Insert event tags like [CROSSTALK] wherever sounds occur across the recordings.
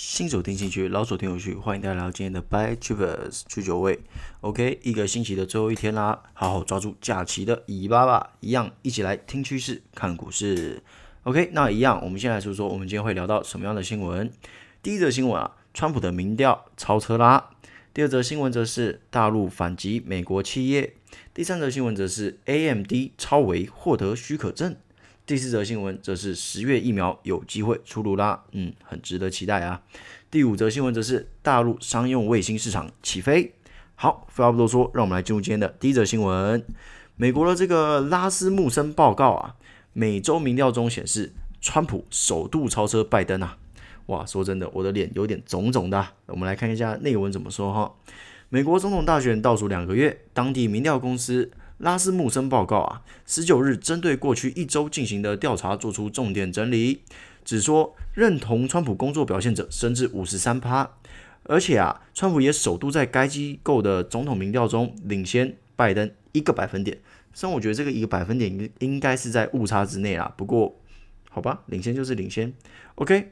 新手听进去，老手听有趣，欢迎大家来到今天的 By Travers 去酒味。OK，一个星期的最后一天啦，好好抓住假期的尾巴吧，一样一起来听趋势、看股市。OK，那一样，我们先来说说，我们今天会聊到什么样的新闻？第一则新闻啊，川普的民调超车啦。第二则新闻则是大陆反击美国企业。第三则新闻则是 AMD 超微获得许可证。第四则新闻则是十月疫苗有机会出炉啦，嗯，很值得期待啊。第五则新闻则是大陆商用卫星市场起飞。好，废话不多说，让我们来进入今天的第一则新闻。美国的这个拉斯穆森报告啊，每周民调中显示，川普首度超车拜登啊。哇，说真的，我的脸有点肿肿的。我们来看一下内文怎么说哈。美国总统大选倒数两个月，当地民调公司。拉斯穆森报告啊，十九日针对过去一周进行的调查做出重点整理，只说认同川普工作表现者升至五十三趴，而且啊，川普也首度在该机构的总统民调中领先拜登一个百分点。虽然我觉得这个一个百分点应应该是在误差之内啦，不过好吧，领先就是领先。OK，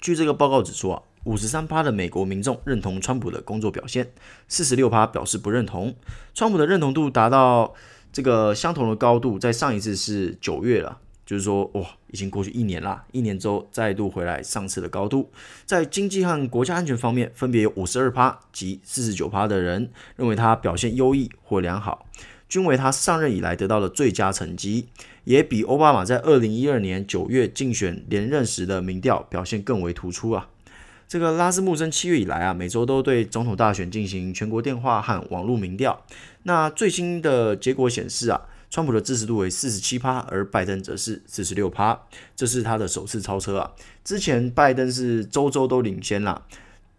据这个报告指出啊。五十三趴的美国民众认同川普的工作表现，四十六趴表示不认同。川普的认同度达到这个相同的高度，在上一次是九月了，就是说哇，已经过去一年啦，一年之后再度回来上次的高度。在经济和国家安全方面，分别有五十二趴及四十九趴的人认为他表现优异或良好，均为他上任以来得到的最佳成绩，也比奥巴马在二零一二年九月竞选连任时的民调表现更为突出啊。这个拉斯穆森七月以来啊，每周都对总统大选进行全国电话和网络民调。那最新的结果显示啊，川普的支持度为四十七趴，而拜登则是四十六趴，这是他的首次超车啊。之前拜登是周周都领先啦，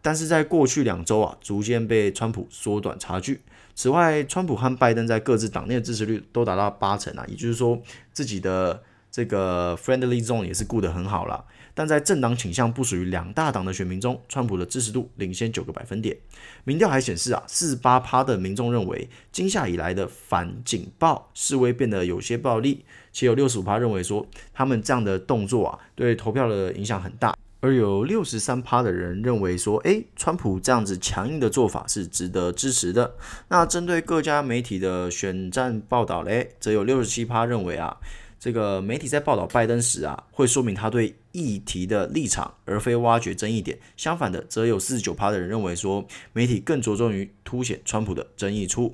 但是在过去两周啊，逐渐被川普缩短差距。此外，川普和拜登在各自党内的支持率都达到八成啊，也就是说自己的这个 friendly zone 也是顾得很好了。但在政党倾向不属于两大党的选民中，川普的支持度领先九个百分点。民调还显示啊，四十八趴的民众认为，今夏以来的反警暴示威变得有些暴力，且有六十五趴认为说，他们这样的动作啊，对投票的影响很大。而有六十三趴的人认为说，诶，川普这样子强硬的做法是值得支持的。那针对各家媒体的选战报道嘞，则有六十七趴认为啊。这个媒体在报道拜登时啊，会说明他对议题的立场，而非挖掘争议点。相反的，则有四十九趴的人认为说，媒体更着重于凸显川普的争议处。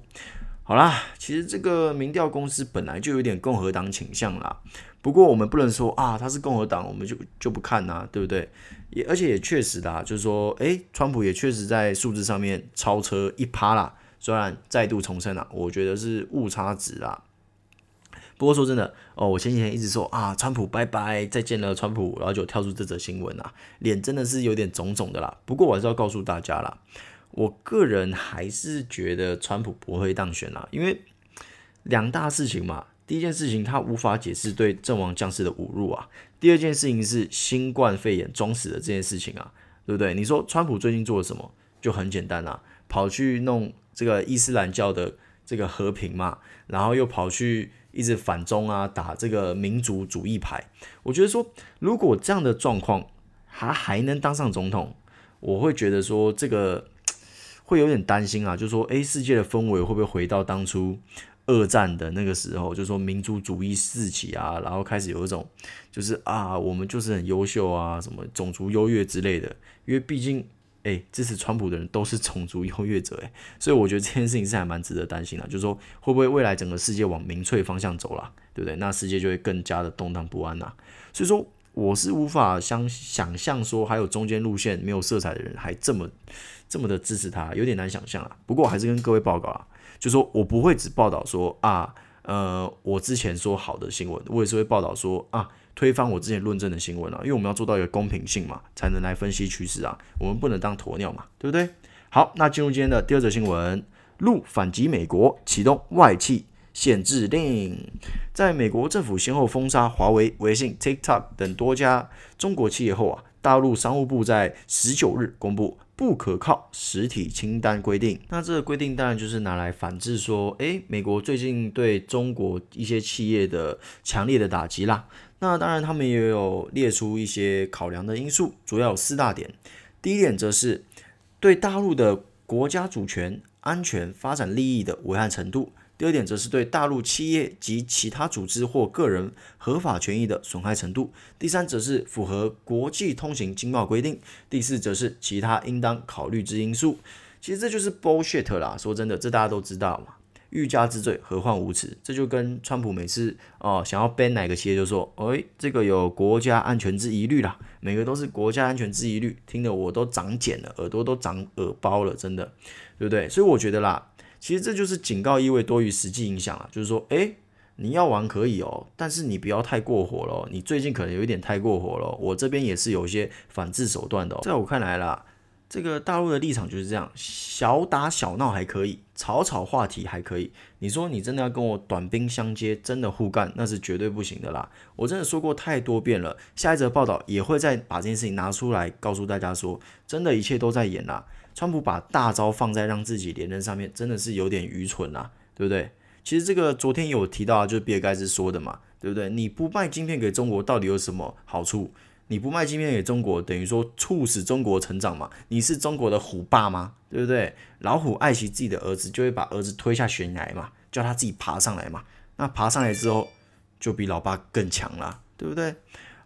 好啦，其实这个民调公司本来就有点共和党倾向啦。不过我们不能说啊，他是共和党，我们就就不看呐，对不对？也而且也确实的，就是说，诶，川普也确实在数字上面超车一趴啦。虽然再度重申了，我觉得是误差值啦。不过说真的哦，我前几天一直说啊，川普拜拜，再见了，川普，然后就跳出这则新闻啊，脸真的是有点肿肿的啦。不过我还是要告诉大家啦，我个人还是觉得川普不会当选啦，因为两大事情嘛，第一件事情他无法解释对阵亡将士的侮辱啊，第二件事情是新冠肺炎装死的这件事情啊，对不对？你说川普最近做了什么？就很简单啊，跑去弄这个伊斯兰教的这个和平嘛，然后又跑去。一直反中啊，打这个民族主义牌。我觉得说，如果这样的状况，他还能当上总统，我会觉得说这个 [TSK] 会有点担心啊。就是说，诶，世界的氛围会不会回到当初二战的那个时候？就是说，民族主义四起啊，然后开始有一种就是啊，我们就是很优秀啊，什么种族优越之类的。因为毕竟。哎，支持川普的人都是种族优越者，哎，所以我觉得这件事情是还蛮值得担心的，就是说会不会未来整个世界往民粹方向走了，对不对？那世界就会更加的动荡不安呐。所以说，我是无法想想象说还有中间路线没有色彩的人还这么这么的支持他，有点难想象啊。不过还是跟各位报告啊，就说我不会只报道说啊，呃，我之前说好的新闻，我也是会报道说啊。推翻我之前论证的新闻啊，因为我们要做到一个公平性嘛，才能来分析趋势啊。我们不能当鸵鸟嘛，对不对？好，那进入今天的第二则新闻，陆反击美国，启动外企限制令。在美国政府先后封杀华为、微信、TikTok 等多家中国企业后啊，大陆商务部在十九日公布不可靠实体清单规定。那这个规定当然就是拿来反制说，诶，美国最近对中国一些企业的强烈的打击啦。那当然，他们也有列出一些考量的因素，主要有四大点。第一点则是对大陆的国家主权、安全、发展利益的危害程度。第二点则是对大陆企业及其他组织或个人合法权益的损害程度。第三则是符合国际通行经贸规定。第四则是其他应当考虑之因素。其实这就是 bullshit 啦，说真的，这大家都知道嘛。欲加之罪，何患无辞？这就跟川普每次哦想要 ban 哪个企业，就说，哎，这个有国家安全之疑虑啦，每个都是国家安全之疑虑，听得我都长茧了，耳朵都长耳包了，真的，对不对？所以我觉得啦。其实这就是警告意味多于实际影响啊，就是说，诶，你要玩可以哦，但是你不要太过火了。你最近可能有一点太过火了，我这边也是有一些反制手段的。在我看来啦，这个大陆的立场就是这样，小打小闹还可以，吵吵话题还可以。你说你真的要跟我短兵相接，真的互干，那是绝对不行的啦。我真的说过太多遍了，下一则报道也会再把这件事情拿出来告诉大家说，真的一切都在演啦。川普把大招放在让自己连任上面，真的是有点愚蠢啦，对不对？其实这个昨天有提到，就是比尔盖茨说的嘛，对不对？你不卖晶片给中国，到底有什么好处？你不卖晶片给中国，等于说促使中国成长嘛？你是中国的虎爸吗？对不对？老虎爱惜自己的儿子，就会把儿子推下悬崖嘛，叫他自己爬上来嘛。那爬上来之后，就比老爸更强了，对不对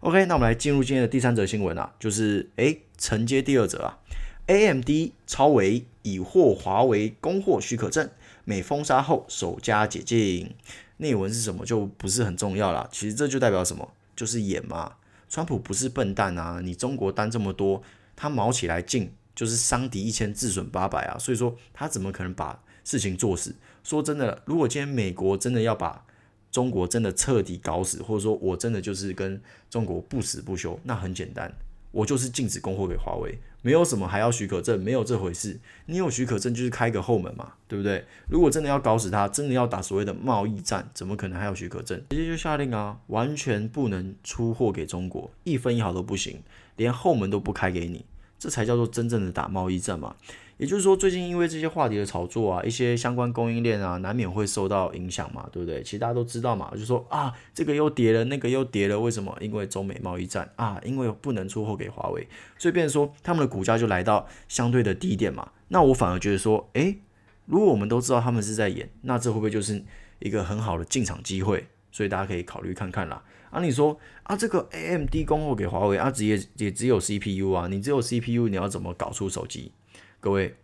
？OK，那我们来进入今天的第三则新闻啊，就是诶，承接第二则啊。AMD 超微已获华为供货许可证，美封杀后首家解禁。内文是什么就不是很重要了。其实这就代表什么？就是演嘛。川普不是笨蛋啊，你中国单这么多，他卯起来劲就是伤敌一千自损八百啊。所以说他怎么可能把事情做死？说真的，如果今天美国真的要把中国真的彻底搞死，或者说我真的就是跟中国不死不休，那很简单。我就是禁止供货给华为，没有什么还要许可证，没有这回事。你有许可证就是开个后门嘛，对不对？如果真的要搞死他，真的要打所谓的贸易战，怎么可能还有许可证？直接就下令啊，完全不能出货给中国，一分一毫都不行，连后门都不开给你，这才叫做真正的打贸易战嘛。也就是说，最近因为这些话题的炒作啊，一些相关供应链啊，难免会受到影响嘛，对不对？其实大家都知道嘛，就说啊，这个又跌了，那个又跌了，为什么？因为中美贸易战啊，因为不能出货给华为，所以变说他们的股价就来到相对的低点嘛。那我反而觉得说，诶，如果我们都知道他们是在演，那这会不会就是一个很好的进场机会？所以大家可以考虑看看啦。啊，你说啊，这个 AMD 供货给华为啊，只也也只有 CPU 啊，你只有 CPU，你要怎么搞出手机？各位，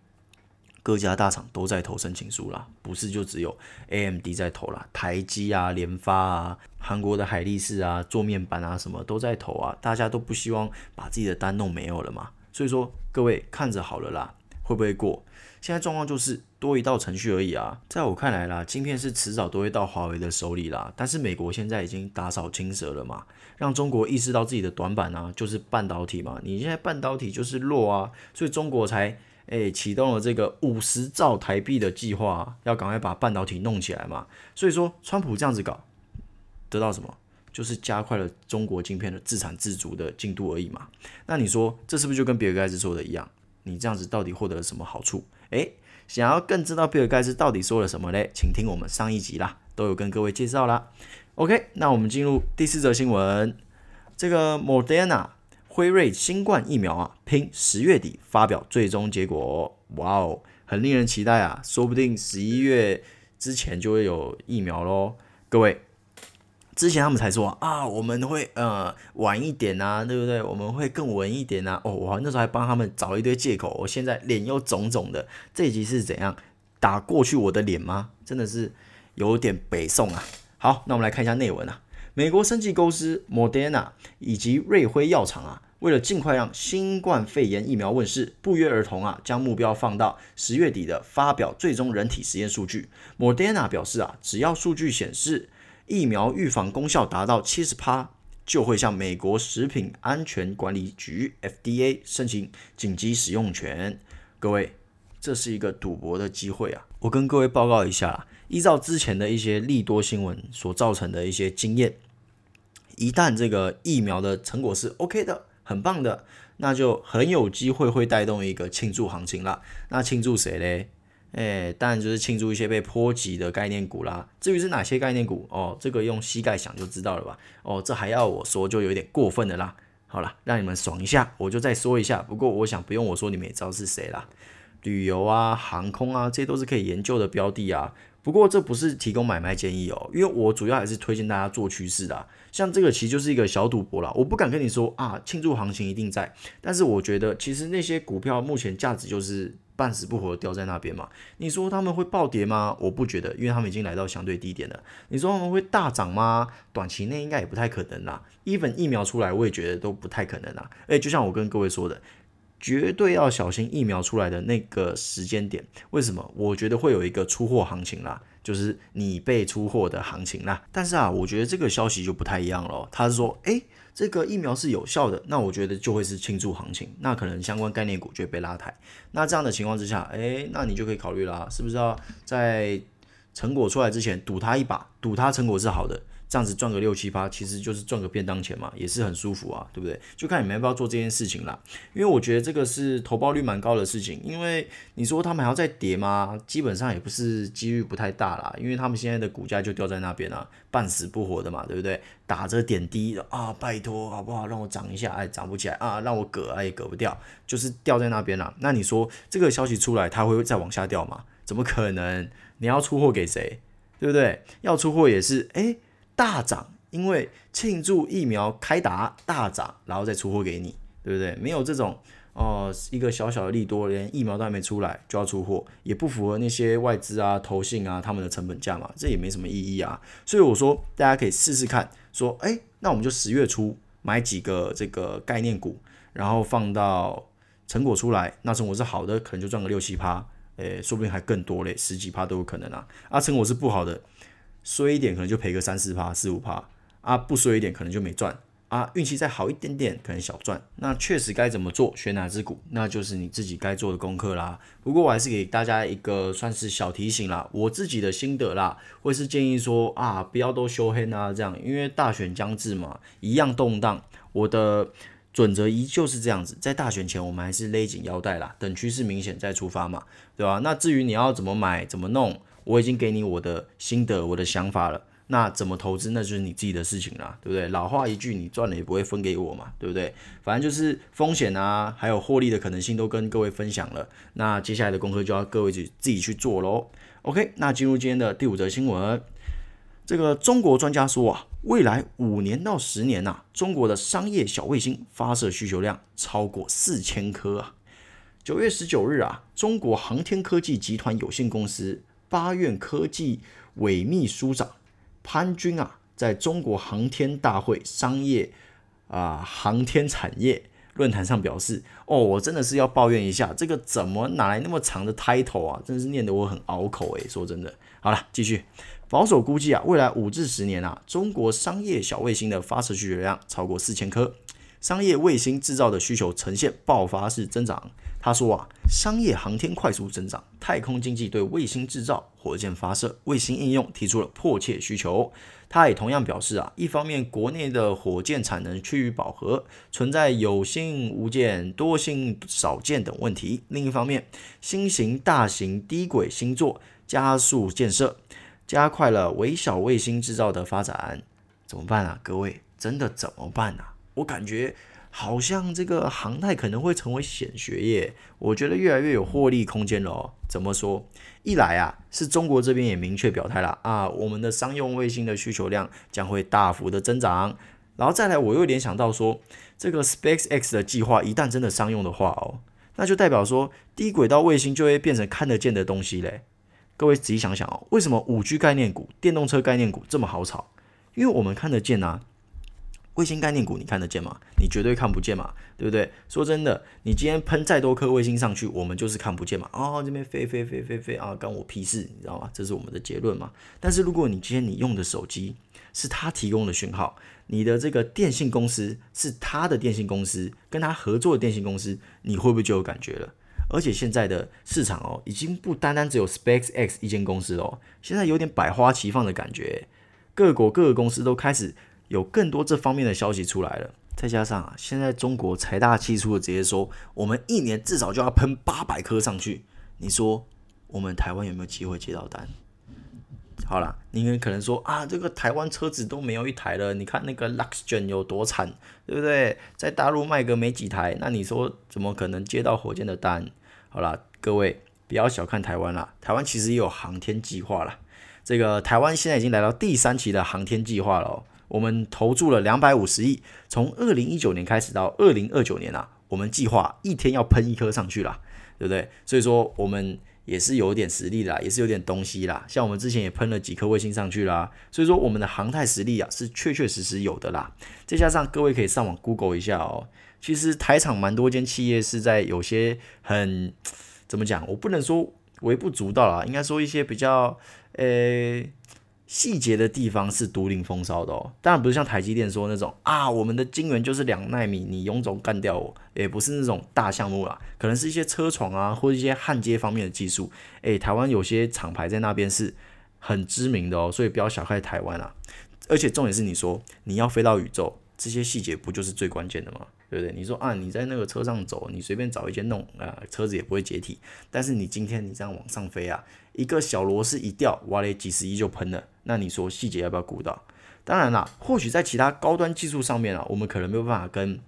各家大厂都在投申请书啦，不是就只有 AMD 在投啦，台积啊、联发啊、韩国的海力士啊、做面板啊什么都在投啊，大家都不希望把自己的单弄没有了嘛，所以说各位看着好了啦，会不会过？现在状况就是多一道程序而已啊，在我看来啦，晶片是迟早都会到华为的手里啦，但是美国现在已经打草惊蛇了嘛，让中国意识到自己的短板啊，就是半导体嘛，你现在半导体就是弱啊，所以中国才。诶，启动了这个五十兆台币的计划，要赶快把半导体弄起来嘛。所以说，川普这样子搞，得到什么？就是加快了中国晶片的自产自足的进度而已嘛。那你说，这是不是就跟比尔盖茨说的一样？你这样子到底获得了什么好处？诶，想要更知道比尔盖茨到底说了什么嘞？请听我们上一集啦，都有跟各位介绍啦。OK，那我们进入第四则新闻，这个 Moderna。辉瑞新冠疫苗啊，拼十月底发表最终结果，哇哦，很令人期待啊！说不定十一月之前就会有疫苗喽。各位，之前他们才说啊，我们会呃晚一点啊，对不对？我们会更稳一点啊。哦，我那时候还帮他们找一堆借口，我现在脸又肿肿的。这一集是怎样打过去我的脸吗？真的是有点北宋啊。好，那我们来看一下内文啊。美国生技公司 Moderna 以及瑞辉药厂啊，为了尽快让新冠肺炎疫苗问世，不约而同啊，将目标放到十月底的发表最终人体实验数据。Moderna 表示啊，只要数据显示疫苗预防功效达到七十趴，就会向美国食品安全管理局 FDA 申请紧急使用权。各位，这是一个赌博的机会啊！我跟各位报告一下。依照之前的一些利多新闻所造成的一些经验，一旦这个疫苗的成果是 OK 的、很棒的，那就很有机会会带动一个庆祝行情啦。那庆祝谁嘞？诶，当然就是庆祝一些被波及的概念股啦。至于是哪些概念股哦，这个用膝盖想就知道了吧？哦，这还要我说就有点过分的啦。好了，让你们爽一下，我就再说一下。不过我想不用我说，你们也知道是谁啦。旅游啊，航空啊，这些都是可以研究的标的啊。不过这不是提供买卖建议哦，因为我主要还是推荐大家做趋势的。像这个其实就是一个小赌博啦，我不敢跟你说啊，庆祝行情一定在。但是我觉得其实那些股票目前价值就是半死不活的掉在那边嘛。你说他们会暴跌吗？我不觉得，因为他们已经来到相对低点了。你说他们会大涨吗？短期内应该也不太可能啦。even 疫苗出来，我也觉得都不太可能啦。诶，就像我跟各位说的。绝对要小心疫苗出来的那个时间点，为什么？我觉得会有一个出货行情啦，就是你被出货的行情啦。但是啊，我觉得这个消息就不太一样了。他是说，诶，这个疫苗是有效的，那我觉得就会是庆祝行情，那可能相关概念股就会被拉抬。那这样的情况之下，诶，那你就可以考虑啦，是不是要在成果出来之前赌他一把，赌他成果是好的。这样子赚个六七八，其实就是赚个便当钱嘛，也是很舒服啊，对不对？就看你们要不要做这件事情啦。因为我觉得这个是投报率蛮高的事情，因为你说他们还要再跌吗？基本上也不是几率不太大啦，因为他们现在的股价就掉在那边啊，半死不活的嘛，对不对？打着点滴的啊，拜托好不好？让我涨一下，哎，涨不起来啊，让我割哎，割不掉，就是掉在那边了。那你说这个消息出来，它会再往下掉吗？怎么可能？你要出货给谁？对不对？要出货也是哎。大涨，因为庆祝疫苗开打大涨，然后再出货给你，对不对？没有这种哦、一个小小的利多，连疫苗都还没出来就要出货，也不符合那些外资啊、投信啊他们的成本价嘛，这也没什么意义啊。所以我说大家可以试试看，说哎，那我们就十月初买几个这个概念股，然后放到成果出来，那成果是好的，可能就赚个六七趴，诶，说不定还更多嘞，十几趴都有可能啊。啊，成果是不好的。衰一点可能就赔个三四趴、四五趴啊，不衰一点可能就没赚啊，运气再好一点点可能小赚。那确实该怎么做，选哪只股，那就是你自己该做的功课啦。不过我还是给大家一个算是小提醒啦，我自己的心得啦，会是建议说啊，不要都修黑啊这样，因为大选将至嘛，一样动荡。我的准则依旧是这样子，在大选前我们还是勒紧腰带啦，等趋势明显再出发嘛，对吧？那至于你要怎么买，怎么弄？我已经给你我的心得，我的想法了。那怎么投资，那就是你自己的事情啦，对不对？老话一句，你赚了也不会分给我嘛，对不对？反正就是风险啊，还有获利的可能性都跟各位分享了。那接下来的功课就要各位去自己去做喽。OK，那进入今天的第五则新闻。这个中国专家说啊，未来五年到十年呐，中国的商业小卫星发射需求量超过四千颗啊。九月十九日啊，中国航天科技集团有限公司。八院科技委秘书长潘军啊，在中国航天大会商业啊航天产业论坛上表示：“哦，我真的是要抱怨一下，这个怎么哪来那么长的 title 啊？真是念得我很拗口诶。说真的，好了，继续。保守估计啊，未来五至十年啊，中国商业小卫星的发射需求量超过四千颗。”商业卫星制造的需求呈现爆发式增长。他说啊，商业航天快速增长，太空经济对卫星制造、火箭发射、卫星应用提出了迫切需求。他也同样表示啊，一方面国内的火箭产能趋于饱和，存在有星无见、多星少见等问题；另一方面，新型大型低轨星座加速建设，加快了微小卫星制造的发展。怎么办啊，各位？真的怎么办啊？我感觉好像这个航太可能会成为显学业，我觉得越来越有获利空间了哦。怎么说？一来啊，是中国这边也明确表态了啊，我们的商用卫星的需求量将会大幅的增长。然后再来，我又联想到说，这个 SpaceX 的计划一旦真的商用的话哦，那就代表说低轨道卫星就会变成看得见的东西嘞。各位仔细想想哦，为什么五 G 概念股、电动车概念股这么好炒？因为我们看得见啊。卫星概念股你看得见吗？你绝对看不见嘛，对不对？说真的，你今天喷再多颗卫星上去，我们就是看不见嘛。哦，这边飞飞飞飞飞啊，关我屁事，你知道吗？这是我们的结论嘛。但是如果你今天你用的手机是他提供的讯号，你的这个电信公司是他的电信公司，跟他合作的电信公司，你会不会就有感觉了？而且现在的市场哦，已经不单单只有 SpaceX 一间公司哦，现在有点百花齐放的感觉，各国各个公司都开始。有更多这方面的消息出来了，再加上啊，现在中国财大气粗的直接说，我们一年至少就要喷八百颗上去。你说我们台湾有没有机会接到单？好了，你可能说啊，这个台湾车子都没有一台了，你看那个 Luxgen 有多惨，对不对？在大陆卖个没几台，那你说怎么可能接到火箭的单？好了，各位不要小看台湾了，台湾其实也有航天计划了。这个台湾现在已经来到第三期的航天计划了，我们投注了两百五十亿，从二零一九年开始到二零二九年啊，我们计划一天要喷一颗上去了，对不对？所以说我们。也是有点实力啦，也是有点东西啦。像我们之前也喷了几颗卫星上去啦，所以说我们的航太实力啊是确确实实有的啦。再加上各位可以上网 Google 一下哦，其实台厂蛮多间企业是在有些很怎么讲，我不能说微不足道啦，应该说一些比较呃。细节的地方是独领风骚的哦，当然不是像台积电说那种啊，我们的晶圆就是两纳米，你臃肿干掉我，也不是那种大项目啦，可能是一些车床啊，或者一些焊接方面的技术，诶，台湾有些厂牌在那边是很知名的哦，所以不要小看台湾啊，而且重点是你说你要飞到宇宙，这些细节不就是最关键的吗？对不对？你说啊，你在那个车上走，你随便找一间弄啊，车子也不会解体。但是你今天你这样往上飞啊，一个小螺丝一掉，哇嘞，几十亿就喷了。那你说细节要不要顾到？当然啦，或许在其他高端技术上面啊，我们可能没有办法跟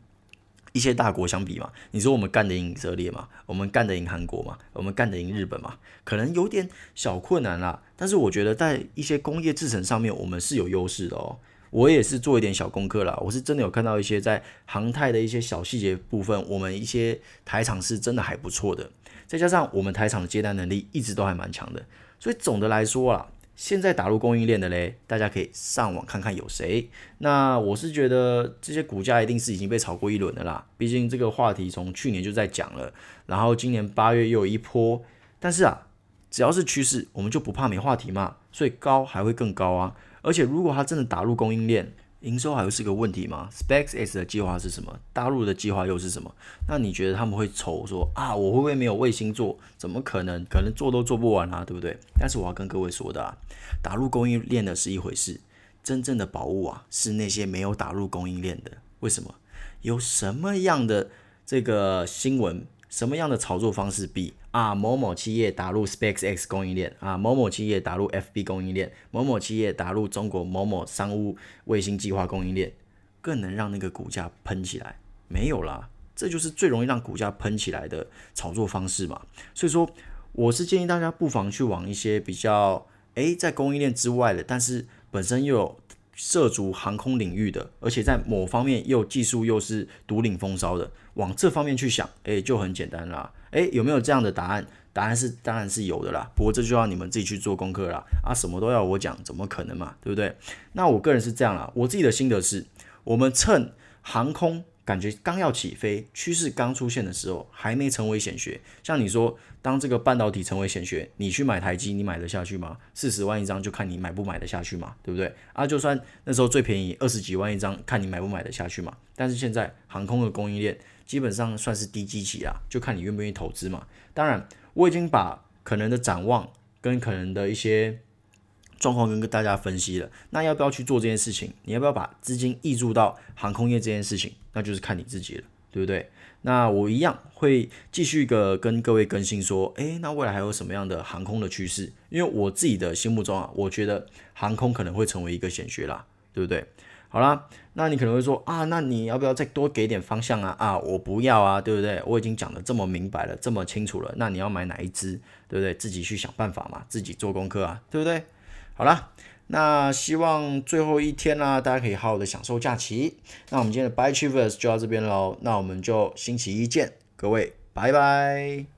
一些大国相比嘛。你说我们干得赢以色列嘛？我们干得赢韩国嘛？我们干得赢日本嘛？可能有点小困难啦。但是我觉得在一些工业制程上面，我们是有优势的哦。我也是做一点小功课啦，我是真的有看到一些在航太的一些小细节部分，我们一些台厂是真的还不错的，再加上我们台厂的接单能力一直都还蛮强的，所以总的来说啊，现在打入供应链的嘞，大家可以上网看看有谁。那我是觉得这些股价一定是已经被炒过一轮的啦，毕竟这个话题从去年就在讲了，然后今年八月又有一波，但是啊，只要是趋势，我们就不怕没话题嘛，所以高还会更高啊。而且，如果它真的打入供应链，营收还会是个问题吗？SpaceX 的计划是什么？大陆的计划又是什么？那你觉得他们会愁说啊，我会不会没有卫星做？怎么可能？可能做都做不完啊，对不对？但是我要跟各位说的啊，打入供应链的是一回事，真正的宝物啊，是那些没有打入供应链的。为什么？有什么样的这个新闻？什么样的炒作方式比啊某某企业打入 SpaceX 供应链啊某某企业打入 FB 供应链某某企业打入中国某某商务卫星计划供应链更能让那个股价喷起来？没有啦，这就是最容易让股价喷起来的炒作方式嘛。所以说，我是建议大家不妨去往一些比较诶在供应链之外的，但是本身又有。涉足航空领域的，而且在某方面又技术又是独领风骚的，往这方面去想，诶，就很简单啦。诶，有没有这样的答案？答案是当然是有的啦。不过这就要你们自己去做功课啦。啊，什么都要我讲，怎么可能嘛？对不对？那我个人是这样啦，我自己的心得是，我们趁航空。感觉刚要起飞，趋势刚出现的时候，还没成为显学。像你说，当这个半导体成为显学，你去买台积，你买得下去吗？四十万一张，就看你买不买得下去嘛，对不对？啊，就算那时候最便宜二十几万一张，看你买不买得下去嘛。但是现在航空的供应链基本上算是低基期啊，就看你愿不愿意投资嘛。当然，我已经把可能的展望跟可能的一些。状况跟跟大家分析了，那要不要去做这件事情？你要不要把资金挹注到航空业这件事情？那就是看你自己了，对不对？那我一样会继续一个跟各位更新说，诶，那未来还有什么样的航空的趋势？因为我自己的心目中啊，我觉得航空可能会成为一个显学啦，对不对？好啦，那你可能会说啊，那你要不要再多给点方向啊？啊，我不要啊，对不对？我已经讲的这么明白了，这么清楚了，那你要买哪一支，对不对？自己去想办法嘛，自己做功课啊，对不对？好了，那希望最后一天呢、大家可以好好的享受假期。那我们今天的 Bye Achievers 就到这边喽，那我们就星期一见，各位，拜拜。